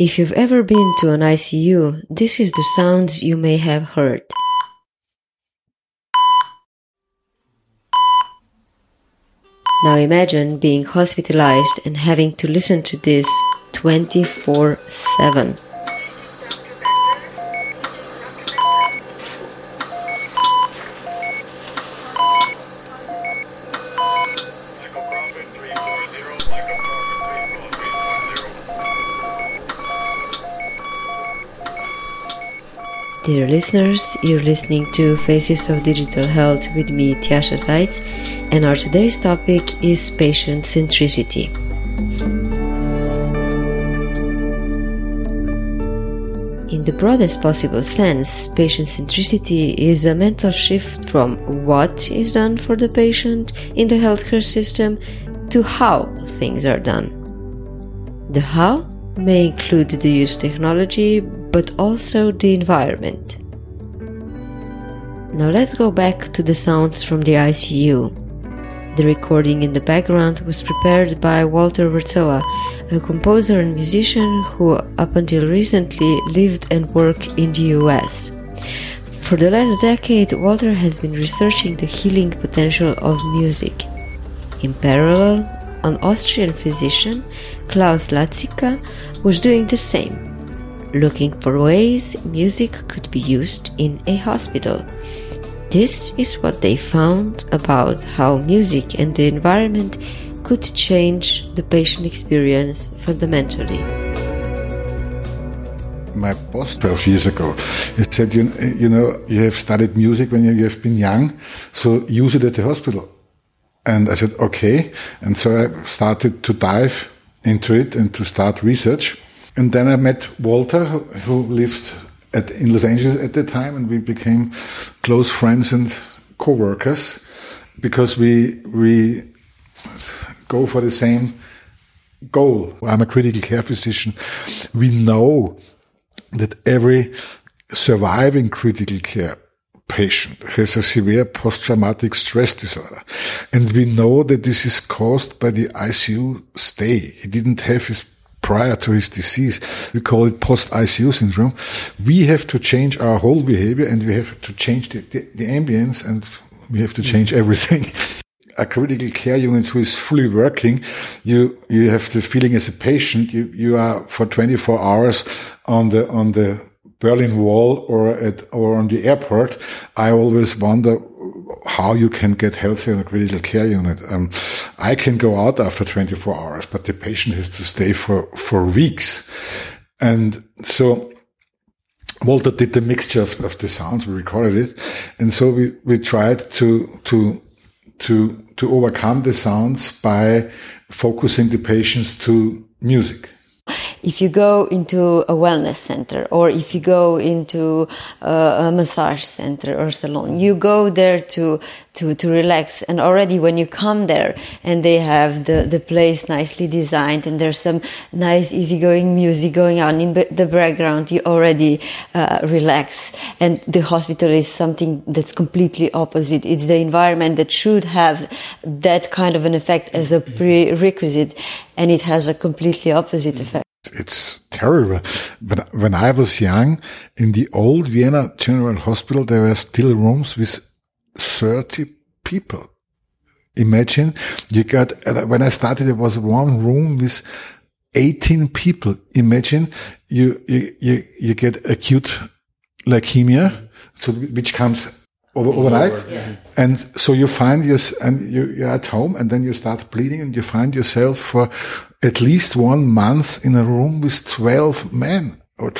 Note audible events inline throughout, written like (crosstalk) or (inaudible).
If you've ever been to an ICU, this is the sounds you may have heard. Now imagine being hospitalized and having to listen to this 24 7. Dear listeners, you're listening to Faces of Digital Health with me, Tjasa Zajc, and our today's topic is patient centricity. In the broadest possible sense, patient centricity is a mental shift from what is done for the patient in the healthcare system to how things are done. The how may include the use of technology, but also the environment. Now let's go back to the sounds from the ICU. The recording in the background was prepared by Walter Werzowa, a composer and musician who, up until recently, lived and worked in the US. For the last decade, Walter has been researching the healing potential of music. In parallel, an Austrian physician, Klaus Laczika, was doing the same looking for ways music could be used in a hospital. This is what they found about how music and the environment could change the patient experience fundamentally. My boss 12 years ago, he said, you, you know, you have studied music when you have been young, so use it at the hospital. And I said, okay. And so I started to dive into it and to start research. And then I met Walter, who lived at, in Los Angeles at the time, and we became close friends and co-workers because we we go for the same goal. I'm a critical care physician. We know that every surviving critical care patient has a severe post-traumatic stress disorder. And we know that this is caused by the ICU stay. He didn't have his prior to his disease. We call it post-ICU syndrome. We have to change our whole behavior and we have to change the, the, the ambience and we have to change mm. everything. (laughs) a critical care unit who is fully working, you you have the feeling as a patient, you you are for 24 hours on the on the Berlin Wall or at or on the airport. I always wonder how you can get healthy in a critical care unit. Um, I can go out after 24 hours, but the patient has to stay for, for weeks. And so Walter did the mixture of, of the sounds. We recorded it. And so we, we tried to, to, to, to overcome the sounds by focusing the patients to music if you go into a wellness center or if you go into a, a massage center or salon, you go there to to to relax. And already when you come there and they have the the place nicely designed and there's some nice easygoing music going on in the background, you already uh, relax. And the hospital is something that's completely opposite. It's the environment that should have that kind of an effect as a prerequisite, and it has a completely opposite effect it's terrible. But when I was young, in the old Vienna General Hospital, there were still rooms with 30 people. Imagine you got, when I started, there was one room with 18 people. Imagine you, you, you, you get acute leukemia, so which comes over, overnight. Yeah. And so you find yes, and you, you're at home and then you start bleeding and you find yourself for at least one month in a room with 12 men. Or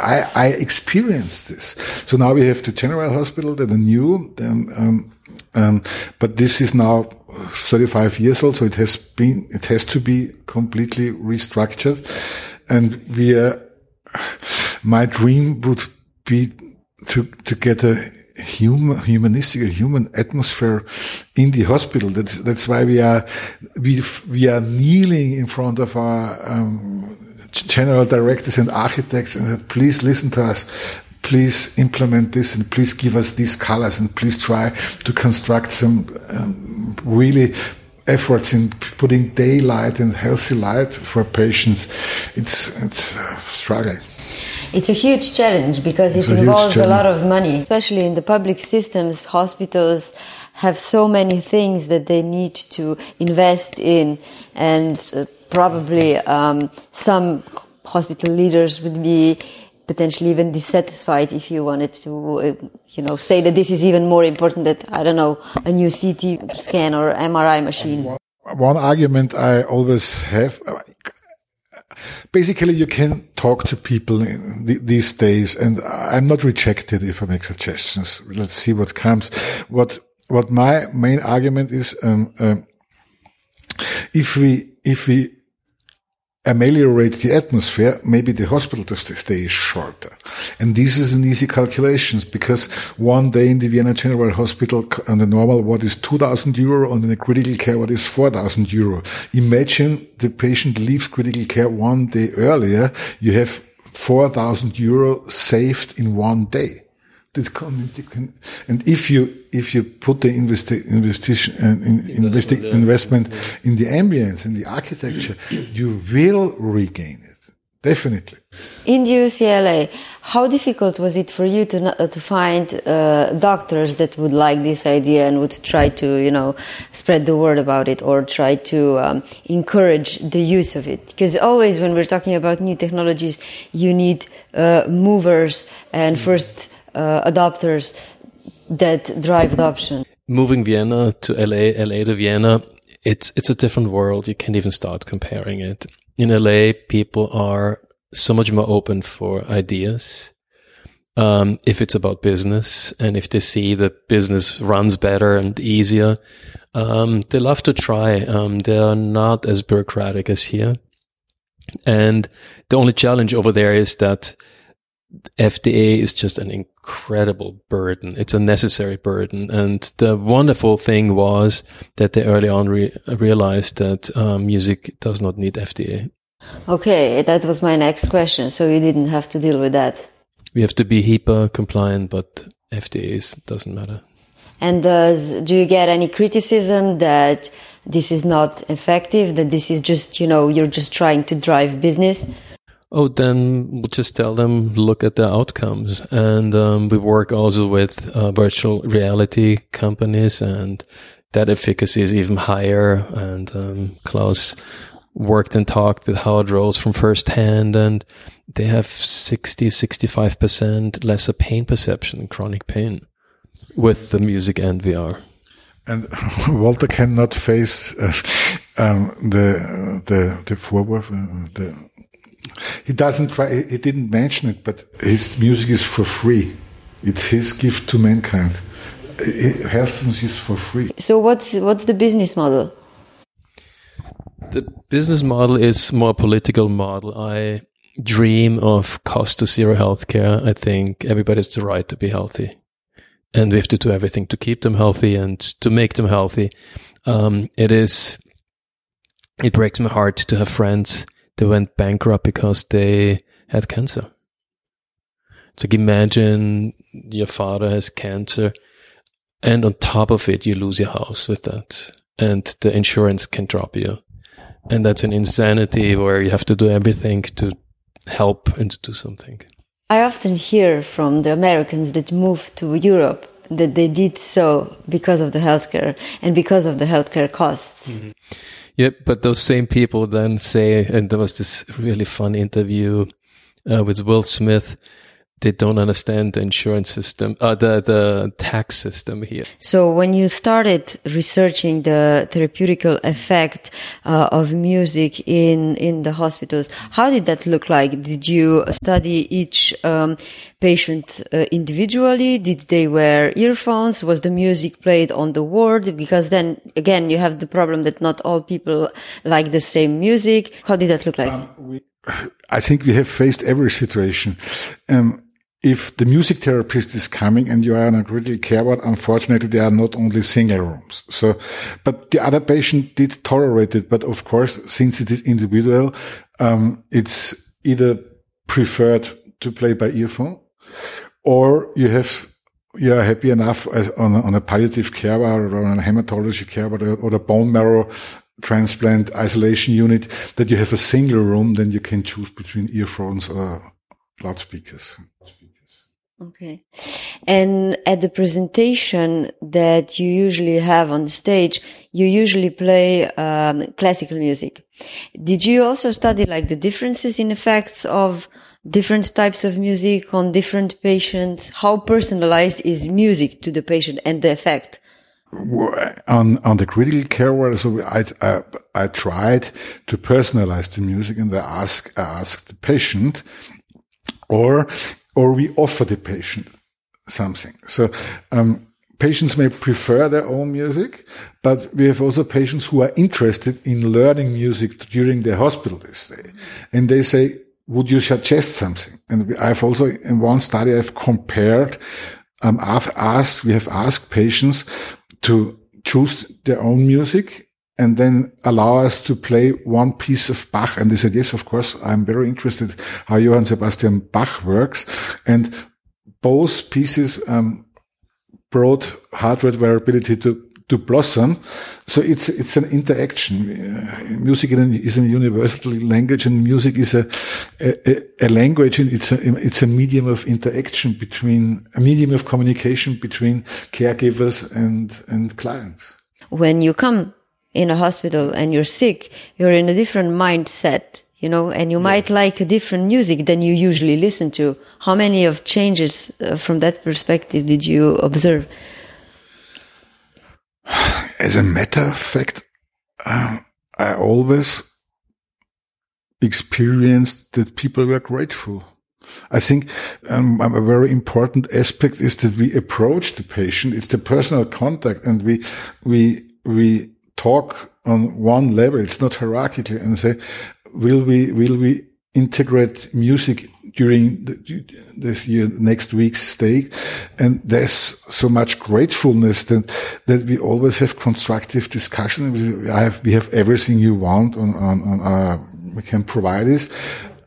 I, I experienced this. So now we have the General Hospital, that are new, um, um, but this is now 35 years old, so it has been, it has to be completely restructured. And we are, my dream would be to, to get a human, humanistic, human atmosphere in the hospital. That's, that's why we are, we, we are kneeling in front of our, um, general directors and architects and said, please listen to us. Please implement this and please give us these colors and please try to construct some um, really efforts in putting daylight and healthy light for patients, it's it's a struggle. It's a huge challenge because it involves a lot of money, especially in the public systems. Hospitals have so many things that they need to invest in, and uh, probably um, some hospital leaders would be potentially even dissatisfied if you wanted to, uh, you know, say that this is even more important that, I don't know, a new CT scan or MRI machine. One argument I always have, basically you can talk to people these days and I'm not rejected if I make suggestions. Let's see what comes. What, what my main argument is, um, um, if we, if we ameliorate the atmosphere, maybe the hospital stay is shorter. And this is an easy calculations because one day in the Vienna General Hospital on the normal what is 2000 euro and in the critical care what is 4000 euro. Imagine the patient leaves critical care one day earlier. You have 4000 euro saved in one day and if you if you put the investi investigation uh, in, investi investment in the ambience in the architecture, you will regain it definitely. In the UCLA, how difficult was it for you to uh, to find uh, doctors that would like this idea and would try to you know spread the word about it or try to um, encourage the use of it? Because always when we're talking about new technologies, you need uh, movers and first uh, adopters that drive adoption. Moving Vienna to LA, LA to Vienna, it's it's a different world. You can't even start comparing it. In LA, people are so much more open for ideas. Um, if it's about business and if they see that business runs better and easier, um, they love to try. Um, they are not as bureaucratic as here. And the only challenge over there is that FDA is just an incredible burden. It's a necessary burden. And the wonderful thing was that they early on re- realized that um, music does not need FDA. Okay, that was my next question. So you didn't have to deal with that. We have to be HIPAA compliant, but FDA doesn't matter. And does do you get any criticism that this is not effective? That this is just you know you're just trying to drive business? Oh, then we'll just tell them look at the outcomes, and um, we work also with uh, virtual reality companies, and that efficacy is even higher. And um, Klaus worked and talked with Howard Rose from firsthand, and they have 60, 65 percent lesser pain perception, chronic pain, with the music and VR. And (laughs) Walter cannot face uh, um, the the the Vorwurf, uh, the he doesn't try, he didn't mention it, but his music is for free. It's his gift to mankind. Health is for free. So what's what's the business model? The business model is more political model. I dream of cost to zero healthcare. I think everybody has the right to be healthy, and we have to do everything to keep them healthy and to make them healthy. Um, it is. It breaks my heart to have friends they went bankrupt because they had cancer. So imagine your father has cancer and on top of it, you lose your house with that and the insurance can drop you. And that's an insanity where you have to do everything to help and to do something. I often hear from the Americans that moved to Europe that they did so because of the healthcare and because of the healthcare costs. Mm-hmm. Yep, but those same people then say, and there was this really fun interview uh, with Will Smith. They don't understand the insurance system, uh, the the tax system here. So when you started researching the therapeutical effect uh, of music in in the hospitals, how did that look like? Did you study each um, patient uh, individually? Did they wear earphones? Was the music played on the ward? Because then again, you have the problem that not all people like the same music. How did that look like? Um, we, I think we have faced every situation. Um, if the music therapist is coming and you are in a critical care ward, unfortunately, there are not only single rooms. So, but the other patient did tolerate it. But of course, since it is individual, um, it's either preferred to play by earphone or you have you're happy enough on a, on a palliative care ward or on a hematology care ward or a bone marrow transplant isolation unit that you have a single room, then you can choose between earphones or loudspeakers. Okay. And at the presentation that you usually have on stage, you usually play um, classical music. Did you also study like the differences in effects of different types of music on different patients? How personalized is music to the patient and the effect? on on the critical care ward, so I, I, I tried to personalize the music, and I ask I asked the patient, or or we offer the patient something. So. Um, patients may prefer their own music, but we have also patients who are interested in learning music during their hospital stay. And they say, would you suggest something? And I've also, in one study, I've compared, um, I've asked, we have asked patients to choose their own music and then allow us to play one piece of Bach. And they said, yes, of course, I'm very interested how Johann Sebastian Bach works. And both pieces, um, brought heart rate variability to, to blossom. So it's, it's an interaction. Uh, music is a universal language and music is a, a, a language and it's a, it's a medium of interaction between, a medium of communication between caregivers and, and clients. When you come in a hospital and you're sick, you're in a different mindset, you know, and you yeah. might like a different music than you usually listen to. How many of changes uh, from that perspective did you observe? (sighs) As a matter of fact, uh, I always experienced that people were grateful. I think um, a very important aspect is that we approach the patient. It's the personal contact, and we we we talk on one level. It's not hierarchical and say, will we, will we integrate music during the, this year, next week's stay. And there's so much gratefulness that, that we always have constructive discussion. I have, we have everything you want on, on, on our, we can provide this.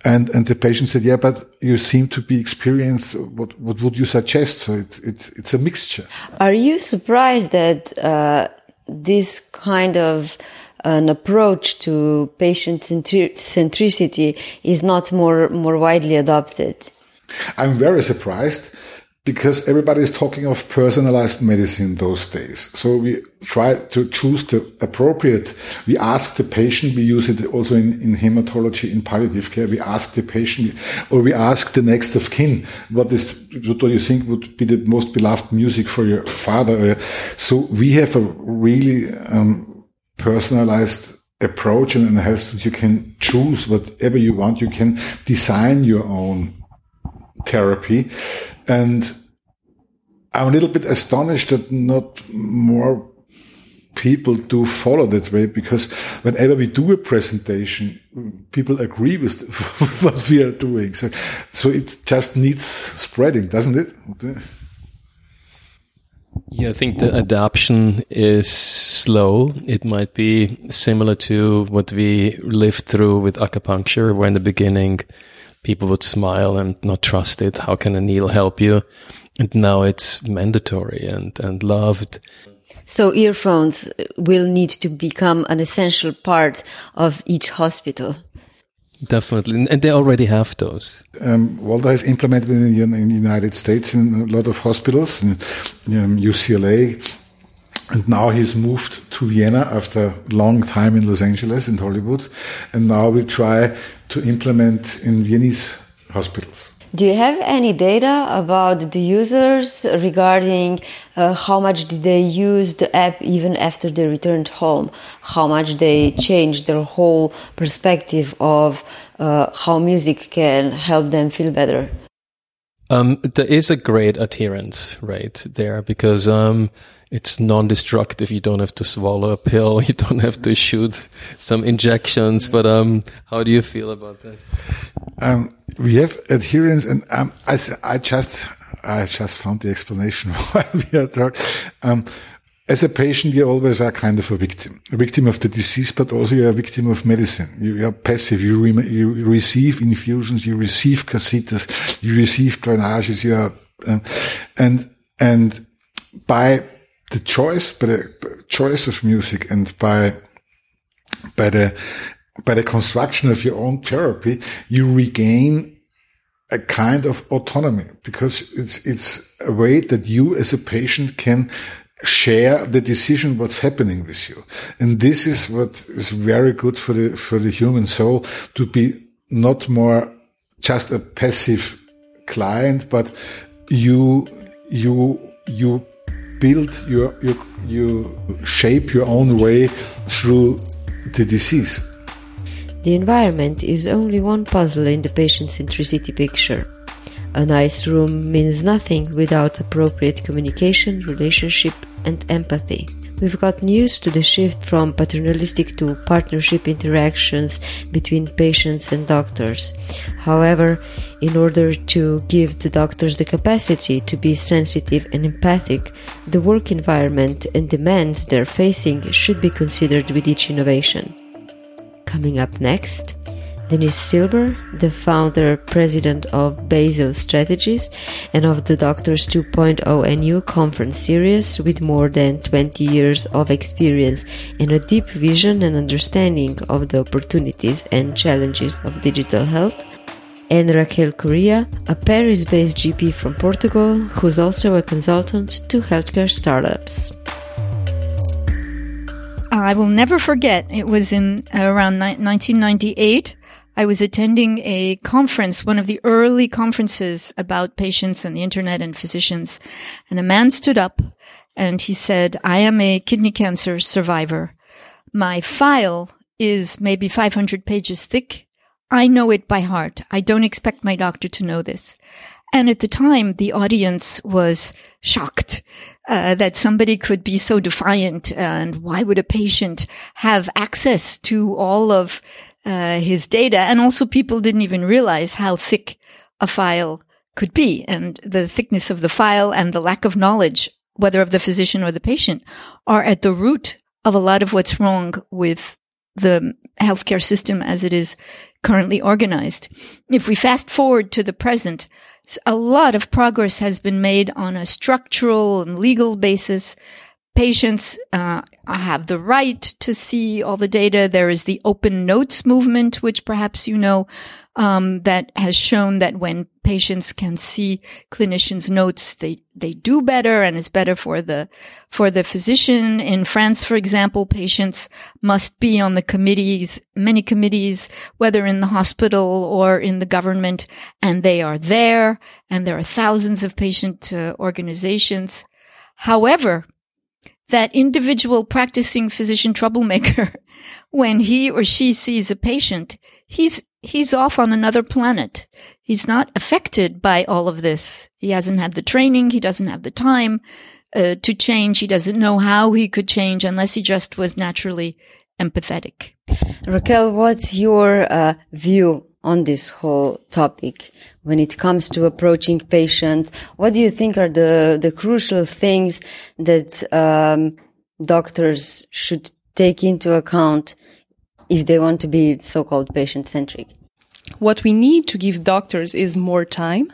And, and the patient said, yeah, but you seem to be experienced. What, what would you suggest? So it, it, it's a mixture. Are you surprised that, uh, this kind of an approach to patient centricity is not more more widely adopted. I'm very surprised because everybody is talking of personalized medicine those days. So we try to choose the appropriate. We ask the patient, we use it also in, in hematology, in palliative care. We ask the patient or we ask the next of kin, what is, what do you think would be the most beloved music for your father? So we have a really, um, personalized approach and in health you can choose whatever you want. You can design your own therapy. And I'm a little bit astonished that not more people do follow that way because whenever we do a presentation, people agree with (laughs) what we are doing. So, so it just needs spreading, doesn't it? Yeah, I think the adoption is slow. It might be similar to what we lived through with acupuncture, where in the beginning people would smile and not trust it. How can a needle help you? And now it's mandatory and, and loved. So earphones will need to become an essential part of each hospital. Definitely, and they already have those. Um, Walter has implemented in the, in the, United States in a lot of hospitals, in um, UCLA, and now he's moved to Vienna after a long time in Los Angeles in Hollywood, and now we try to implement in Viennese hospitals. Do you have any data about the users regarding uh, how much did they use the app even after they returned home? How much they changed their whole perspective of uh, how music can help them feel better? Um, there is a great adherence rate there because um, it's non-destructive. You don't have to swallow a pill. (laughs) You don't have to shoot some injections. But um, how do you feel about that? Um, we have adherence, and um, I, I just I just found the explanation (laughs) why we are talking. Um, as a patient, you always are kind of a victim, a victim of the disease, but also you're a victim of medicine. You are passive. You, re- you receive infusions, you receive cassettes, you receive drainages, you are, um, and And by the choice, by the choice of music and by, by the, by the construction of your own therapy, you regain a kind of autonomy because it's, it's a way that you as a patient can share the decision what's happening with you. And this is what is very good for the, for the human soul to be not more just a passive client, but you, you, you build your, you, you shape your own way through the disease. The environment is only one puzzle in the patient centricity picture. A nice room means nothing without appropriate communication, relationship, and empathy. We've gotten used to the shift from paternalistic to partnership interactions between patients and doctors. However, in order to give the doctors the capacity to be sensitive and empathic, the work environment and demands they're facing should be considered with each innovation. Coming up next, Denise Silber, the founder president of Basil Strategies and of the Doctors 2.0 & You conference series with more than 20 years of experience and a deep vision and understanding of the opportunities and challenges of digital health. And Raquel Correa, a Paris based GP from Portugal, who's also a consultant to healthcare startups. I will never forget. It was in around 1998. I was attending a conference, one of the early conferences about patients and the internet and physicians. And a man stood up and he said, I am a kidney cancer survivor. My file is maybe 500 pages thick. I know it by heart. I don't expect my doctor to know this. And at the time, the audience was shocked uh, that somebody could be so defiant. And why would a patient have access to all of uh, his data. And also people didn't even realize how thick a file could be and the thickness of the file and the lack of knowledge, whether of the physician or the patient are at the root of a lot of what's wrong with the healthcare system as it is currently organized. If we fast forward to the present, a lot of progress has been made on a structural and legal basis patients uh, have the right to see all the data. There is the open notes movement, which perhaps you know, um, that has shown that when patients can see clinicians' notes, they they do better, and it's better for the for the physician. In France, for example, patients must be on the committees, many committees, whether in the hospital or in the government, and they are there. And there are thousands of patient uh, organizations. However, that individual practicing physician troublemaker, (laughs) when he or she sees a patient, he's, he's off on another planet. He's not affected by all of this. He hasn't had the training. He doesn't have the time uh, to change. He doesn't know how he could change unless he just was naturally empathetic. Raquel, what's your uh, view on this whole topic when it comes to approaching patients? What do you think are the, the crucial things that um, doctors should take into account if they want to be so-called patient-centric? What we need to give doctors is more time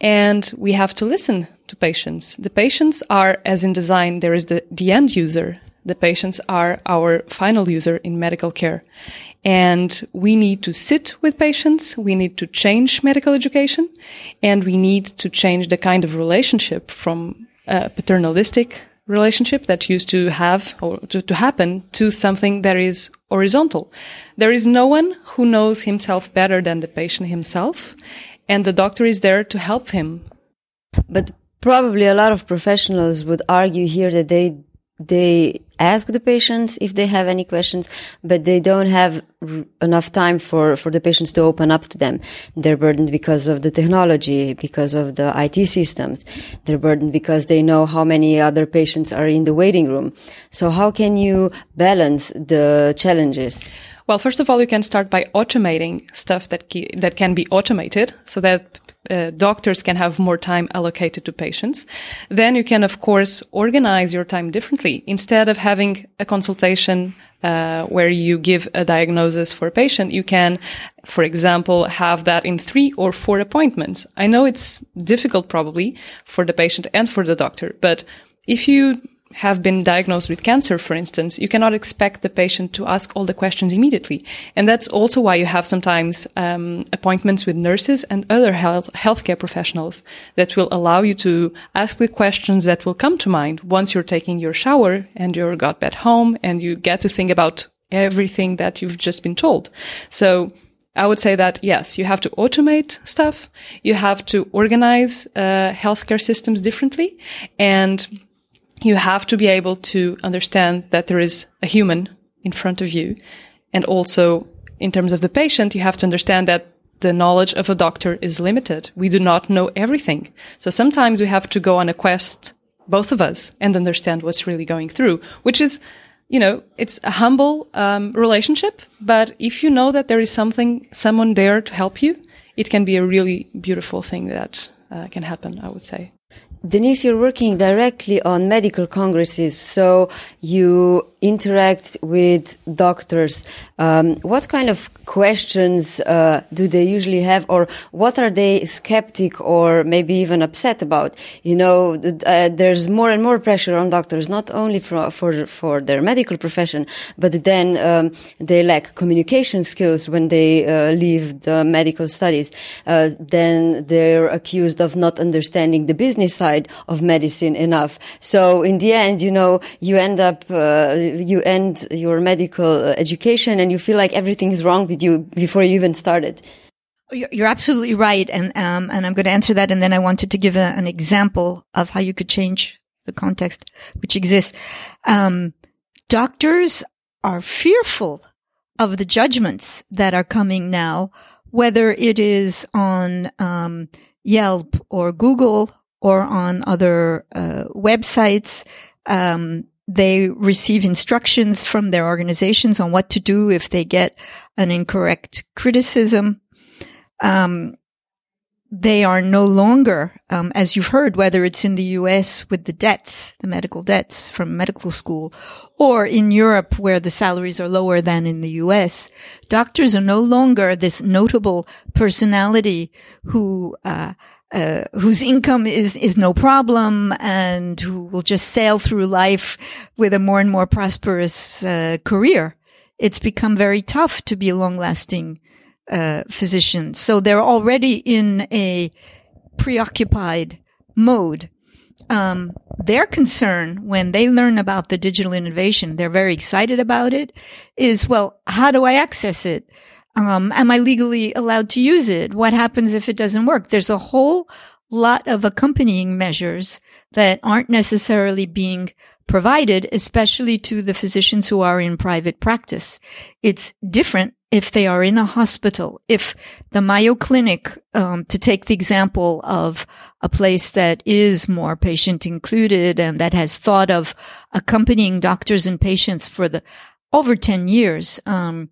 and we have to listen to patients. The patients are, as in design, there is the, the end user. The patients are our final user in medical care. And we need to sit with patients. We need to change medical education and we need to change the kind of relationship from a paternalistic relationship that used to have or to, to happen to something that is horizontal. There is no one who knows himself better than the patient himself and the doctor is there to help him. But probably a lot of professionals would argue here that they they ask the patients if they have any questions, but they don't have r- enough time for, for the patients to open up to them. They're burdened because of the technology, because of the IT systems. They're burdened because they know how many other patients are in the waiting room. So how can you balance the challenges? Well, first of all, you can start by automating stuff that, that can be automated so that uh, doctors can have more time allocated to patients. Then you can, of course, organize your time differently. Instead of having having a consultation uh, where you give a diagnosis for a patient, you can, for example, have that in three or four appointments. I know it's difficult probably for the patient and for the doctor, but if you have been diagnosed with cancer, for instance, you cannot expect the patient to ask all the questions immediately. And that's also why you have sometimes um, appointments with nurses and other health healthcare professionals that will allow you to ask the questions that will come to mind once you're taking your shower and you're got back home and you get to think about everything that you've just been told. So I would say that yes, you have to automate stuff. You have to organize uh, healthcare systems differently and you have to be able to understand that there is a human in front of you. And also, in terms of the patient, you have to understand that the knowledge of a doctor is limited. We do not know everything. So sometimes we have to go on a quest, both of us, and understand what's really going through, which is, you know, it's a humble um, relationship. But if you know that there is something, someone there to help you, it can be a really beautiful thing that uh, can happen, I would say. Denise, you're working directly on medical congresses, so you interact with doctors. Um, what kind of questions uh, do they usually have, or what are they skeptic or maybe even upset about? You know, uh, there's more and more pressure on doctors, not only for for, for their medical profession, but then um, they lack communication skills when they uh, leave the medical studies. Uh, then they're accused of not understanding the business side side of medicine enough. So in the end, you know, you end up, uh, you end your medical uh, education and you feel like everything is wrong with you before you even started. You're absolutely right, and um, and I'm going to answer that, and then I wanted to give a, an example of how you could change the context which exists. Um, doctors are fearful of the judgments that are coming now, whether it is on um, Yelp or Google or on other uh, websites. Um, they receive instructions from their organizations on what to do if they get an incorrect criticism. Um, they are no longer, um, as you've heard, whether it's in the U.S. with the debts, the medical debts from medical school, or in Europe where the salaries are lower than in the U.S. Doctors are no longer this notable personality who uh, uh, whose income is is no problem and who will just sail through life with a more and more prosperous uh, career. It's become very tough to be a long lasting uh, physician. So they're already in a preoccupied mode. Um, their concern when they learn about the digital innovation, they're very excited about it, is well, how do I access it? Um, am I legally allowed to use it? What happens if it doesn't work? There's a whole lot of accompanying measures that aren't necessarily being provided, especially to the physicians who are in private practice. It's different if they are in a hospital. If the Mayo Clinic, um, to take the example of a place that is more patient included and that has thought of accompanying doctors and patients for the over 10 years, um,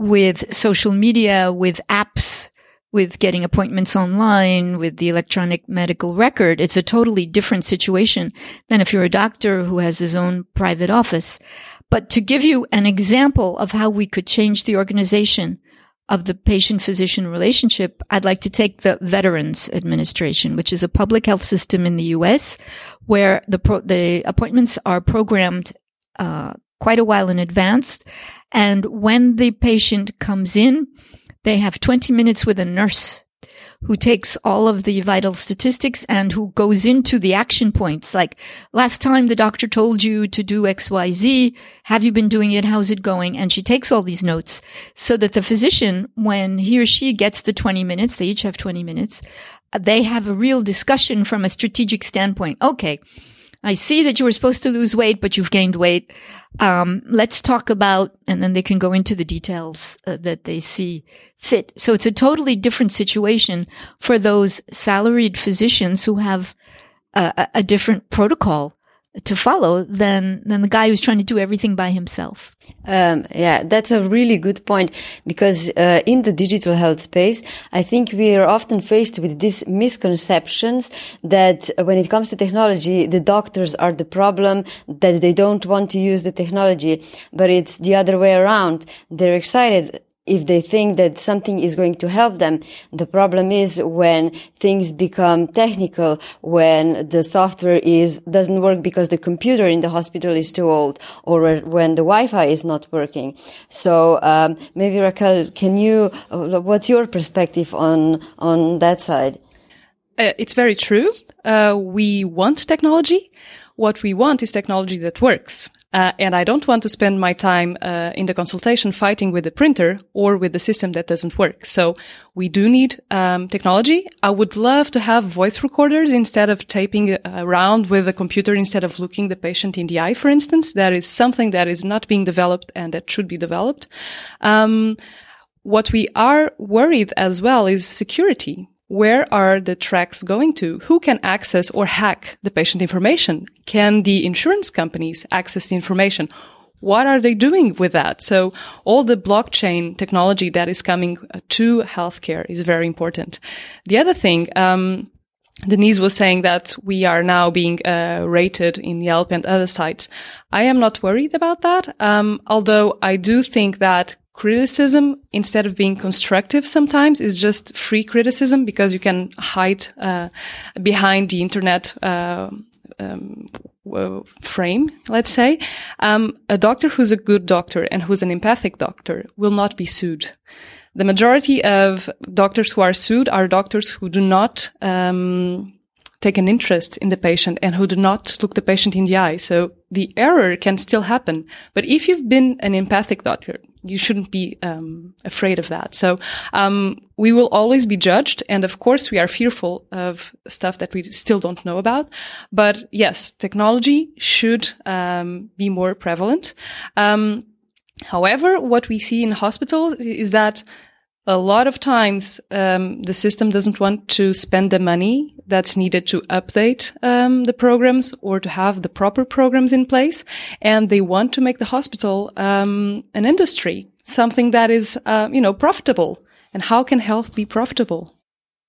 with social media, with apps, with getting appointments online, with the electronic medical record. It's a totally different situation than if you're a doctor who has his own private office. But to give you an example of how we could change the organization of the patient physician relationship, I'd like to take the Veterans Administration, which is a public health system in the US where the pro- the appointments are programmed uh, quite a while in advance and when the patient comes in, they have 20 minutes with a nurse who takes all of the vital statistics and who goes into the action points. Like last time the doctor told you to do XYZ. Have you been doing it? How's it going? And she takes all these notes so that the physician, when he or she gets the 20 minutes, they each have 20 minutes, they have a real discussion from a strategic standpoint. Okay. I see that you were supposed to lose weight, but you've gained weight. Um, let's talk about, and then they can go into the details uh, that they see fit. So it's a totally different situation for those salaried physicians who have a, a different protocol to follow than than the guy who's trying to do everything by himself. Um, yeah, that's a really good point because uh, in the digital health space, I think we are often faced with these misconceptions that when it comes to technology, the doctors are the problem, that they don't want to use the technology, but it's the other way around. They're excited if they think that something is going to help them. The problem is when things become technical, when the software is, doesn't work because the computer in the hospital is too old or when the Wi-Fi is not working. So, um, maybe Raquel, can you, uh, what's your perspective on, on that side? Uh, it's very true. Uh, we want technology. What we want is technology that works. Uh, and I don't want to spend my time uh, in the consultation fighting with the printer or with the system that doesn't work. So we do need um, technology. I would love to have voice recorders instead of taping around with a computer instead of looking the patient in the eye, for instance. That is something that is not being developed and that should be developed. Um, what we are worried as well is security where are the tracks going to? Who can access or hack the patient information? Can the insurance companies access the information? What are they doing with that? So all the blockchain technology that is coming to healthcare is very important. The other thing, um, Denise was saying that we are now being uh, rated in Yelp and other sites. I am not worried about that, um, although I do think that criticism instead of being constructive sometimes is just free criticism because you can hide uh, behind the internet uh, um, frame let's say um, a doctor who's a good doctor and who's an empathic doctor will not be sued the majority of doctors who are sued are doctors who do not um, take an interest in the patient and who do not look the patient in the eye. So the error can still happen. But if you've been an empathic doctor, you shouldn't be um, afraid of that. So um, we will always be judged, and of course we are fearful of stuff that we still don't know about. But yes, technology should um, be more prevalent. Um, however, what we see in hospitals is that a lot of times um, the system doesn't want to spend the money that's needed to update um, the programs or to have the proper programs in place and they want to make the hospital um, an industry something that is uh, you know profitable. And how can health be profitable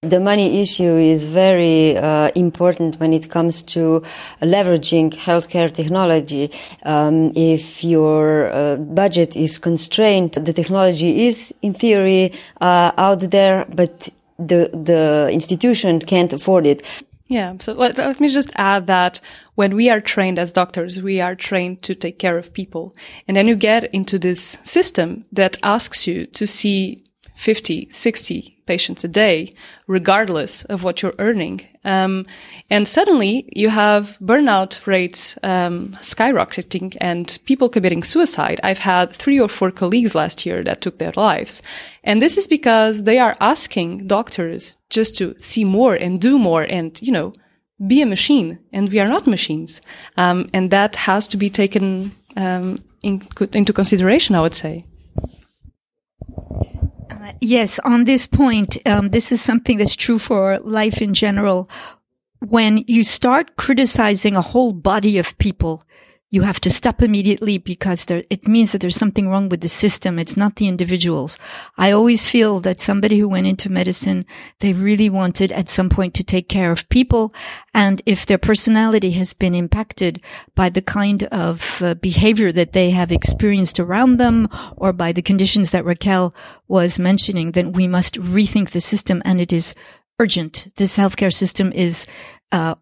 the money issue is very uh, important when it comes to leveraging healthcare technology. Um, if your uh, budget is constrained, the technology is, in theory, uh, out there, but the the institution can't afford it. Yeah. So let, let me just add that when we are trained as doctors, we are trained to take care of people, and then you get into this system that asks you to see 50, 60 patients a day, regardless of what you're earning. Um, and suddenly you have burnout rates um, skyrocketing and people committing suicide. I've had three or four colleagues last year that took their lives. And this is because they are asking doctors just to see more and do more and, you know, be a machine. And we are not machines. Um, and that has to be taken um, in, into consideration, I would say. Yes, on this point, um, this is something that's true for life in general. When you start criticizing a whole body of people, you have to stop immediately because there, it means that there's something wrong with the system. It's not the individuals. I always feel that somebody who went into medicine, they really wanted at some point to take care of people. And if their personality has been impacted by the kind of uh, behavior that they have experienced around them or by the conditions that Raquel was mentioning, then we must rethink the system and it is urgent. This healthcare system is, uh,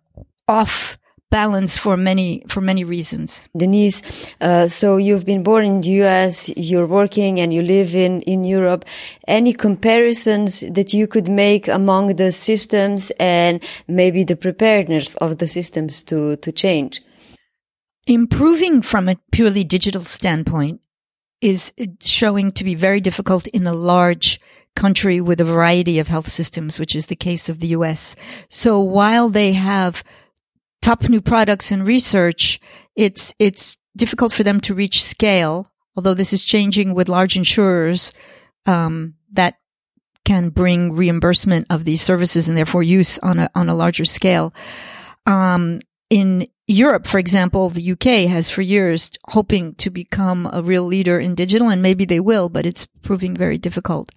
off balance for many for many reasons. Denise, uh, so you've been born in the U.S., you're working, and you live in in Europe. Any comparisons that you could make among the systems and maybe the preparedness of the systems to to change? Improving from a purely digital standpoint is showing to be very difficult in a large country with a variety of health systems, which is the case of the US. So while they have top new products and research, it's, it's difficult for them to reach scale, although this is changing with large insurers, um, that can bring reimbursement of these services and therefore use on a, on a larger scale. Um, in Europe, for example, the UK has for years hoping to become a real leader in digital and maybe they will, but it's proving very difficult.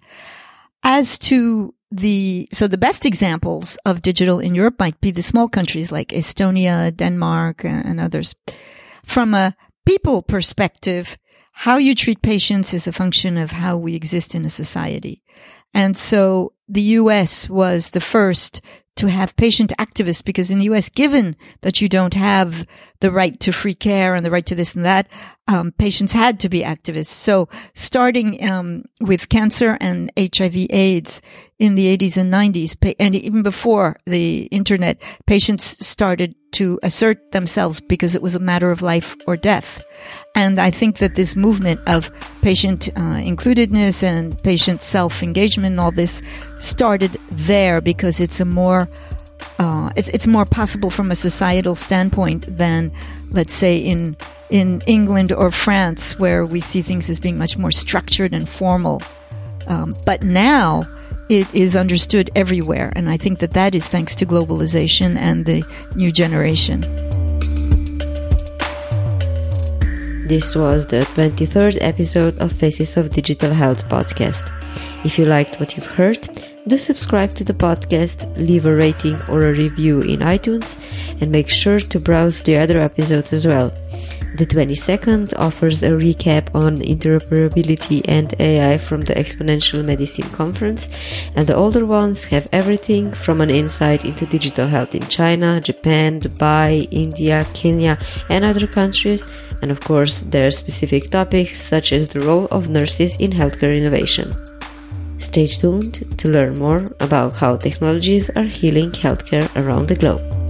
As to the, so the best examples of digital in Europe might be the small countries like Estonia, Denmark, and others. From a people perspective, how you treat patients is a function of how we exist in a society. And so the US was the first to have patient activists because in the US, given that you don't have the right to free care and the right to this and that, um, patients had to be activists. So starting um, with cancer and HIV AIDS in the 80s and 90s, and even before the internet, patients started to assert themselves because it was a matter of life or death. And I think that this movement of patient uh, includedness and patient self engagement and all this started there because it's a more uh, it's it's more possible from a societal standpoint than let's say in in England or France where we see things as being much more structured and formal. Um, but now it is understood everywhere, and I think that that is thanks to globalization and the new generation. This was the 23rd episode of Faces of Digital Health podcast. If you liked what you've heard, do subscribe to the podcast, leave a rating or a review in iTunes, and make sure to browse the other episodes as well. The 22nd offers a recap on interoperability and AI from the Exponential Medicine Conference, and the older ones have everything from an insight into digital health in China, Japan, Dubai, India, Kenya, and other countries, and of course, their specific topics such as the role of nurses in healthcare innovation. Stay tuned to learn more about how technologies are healing healthcare around the globe.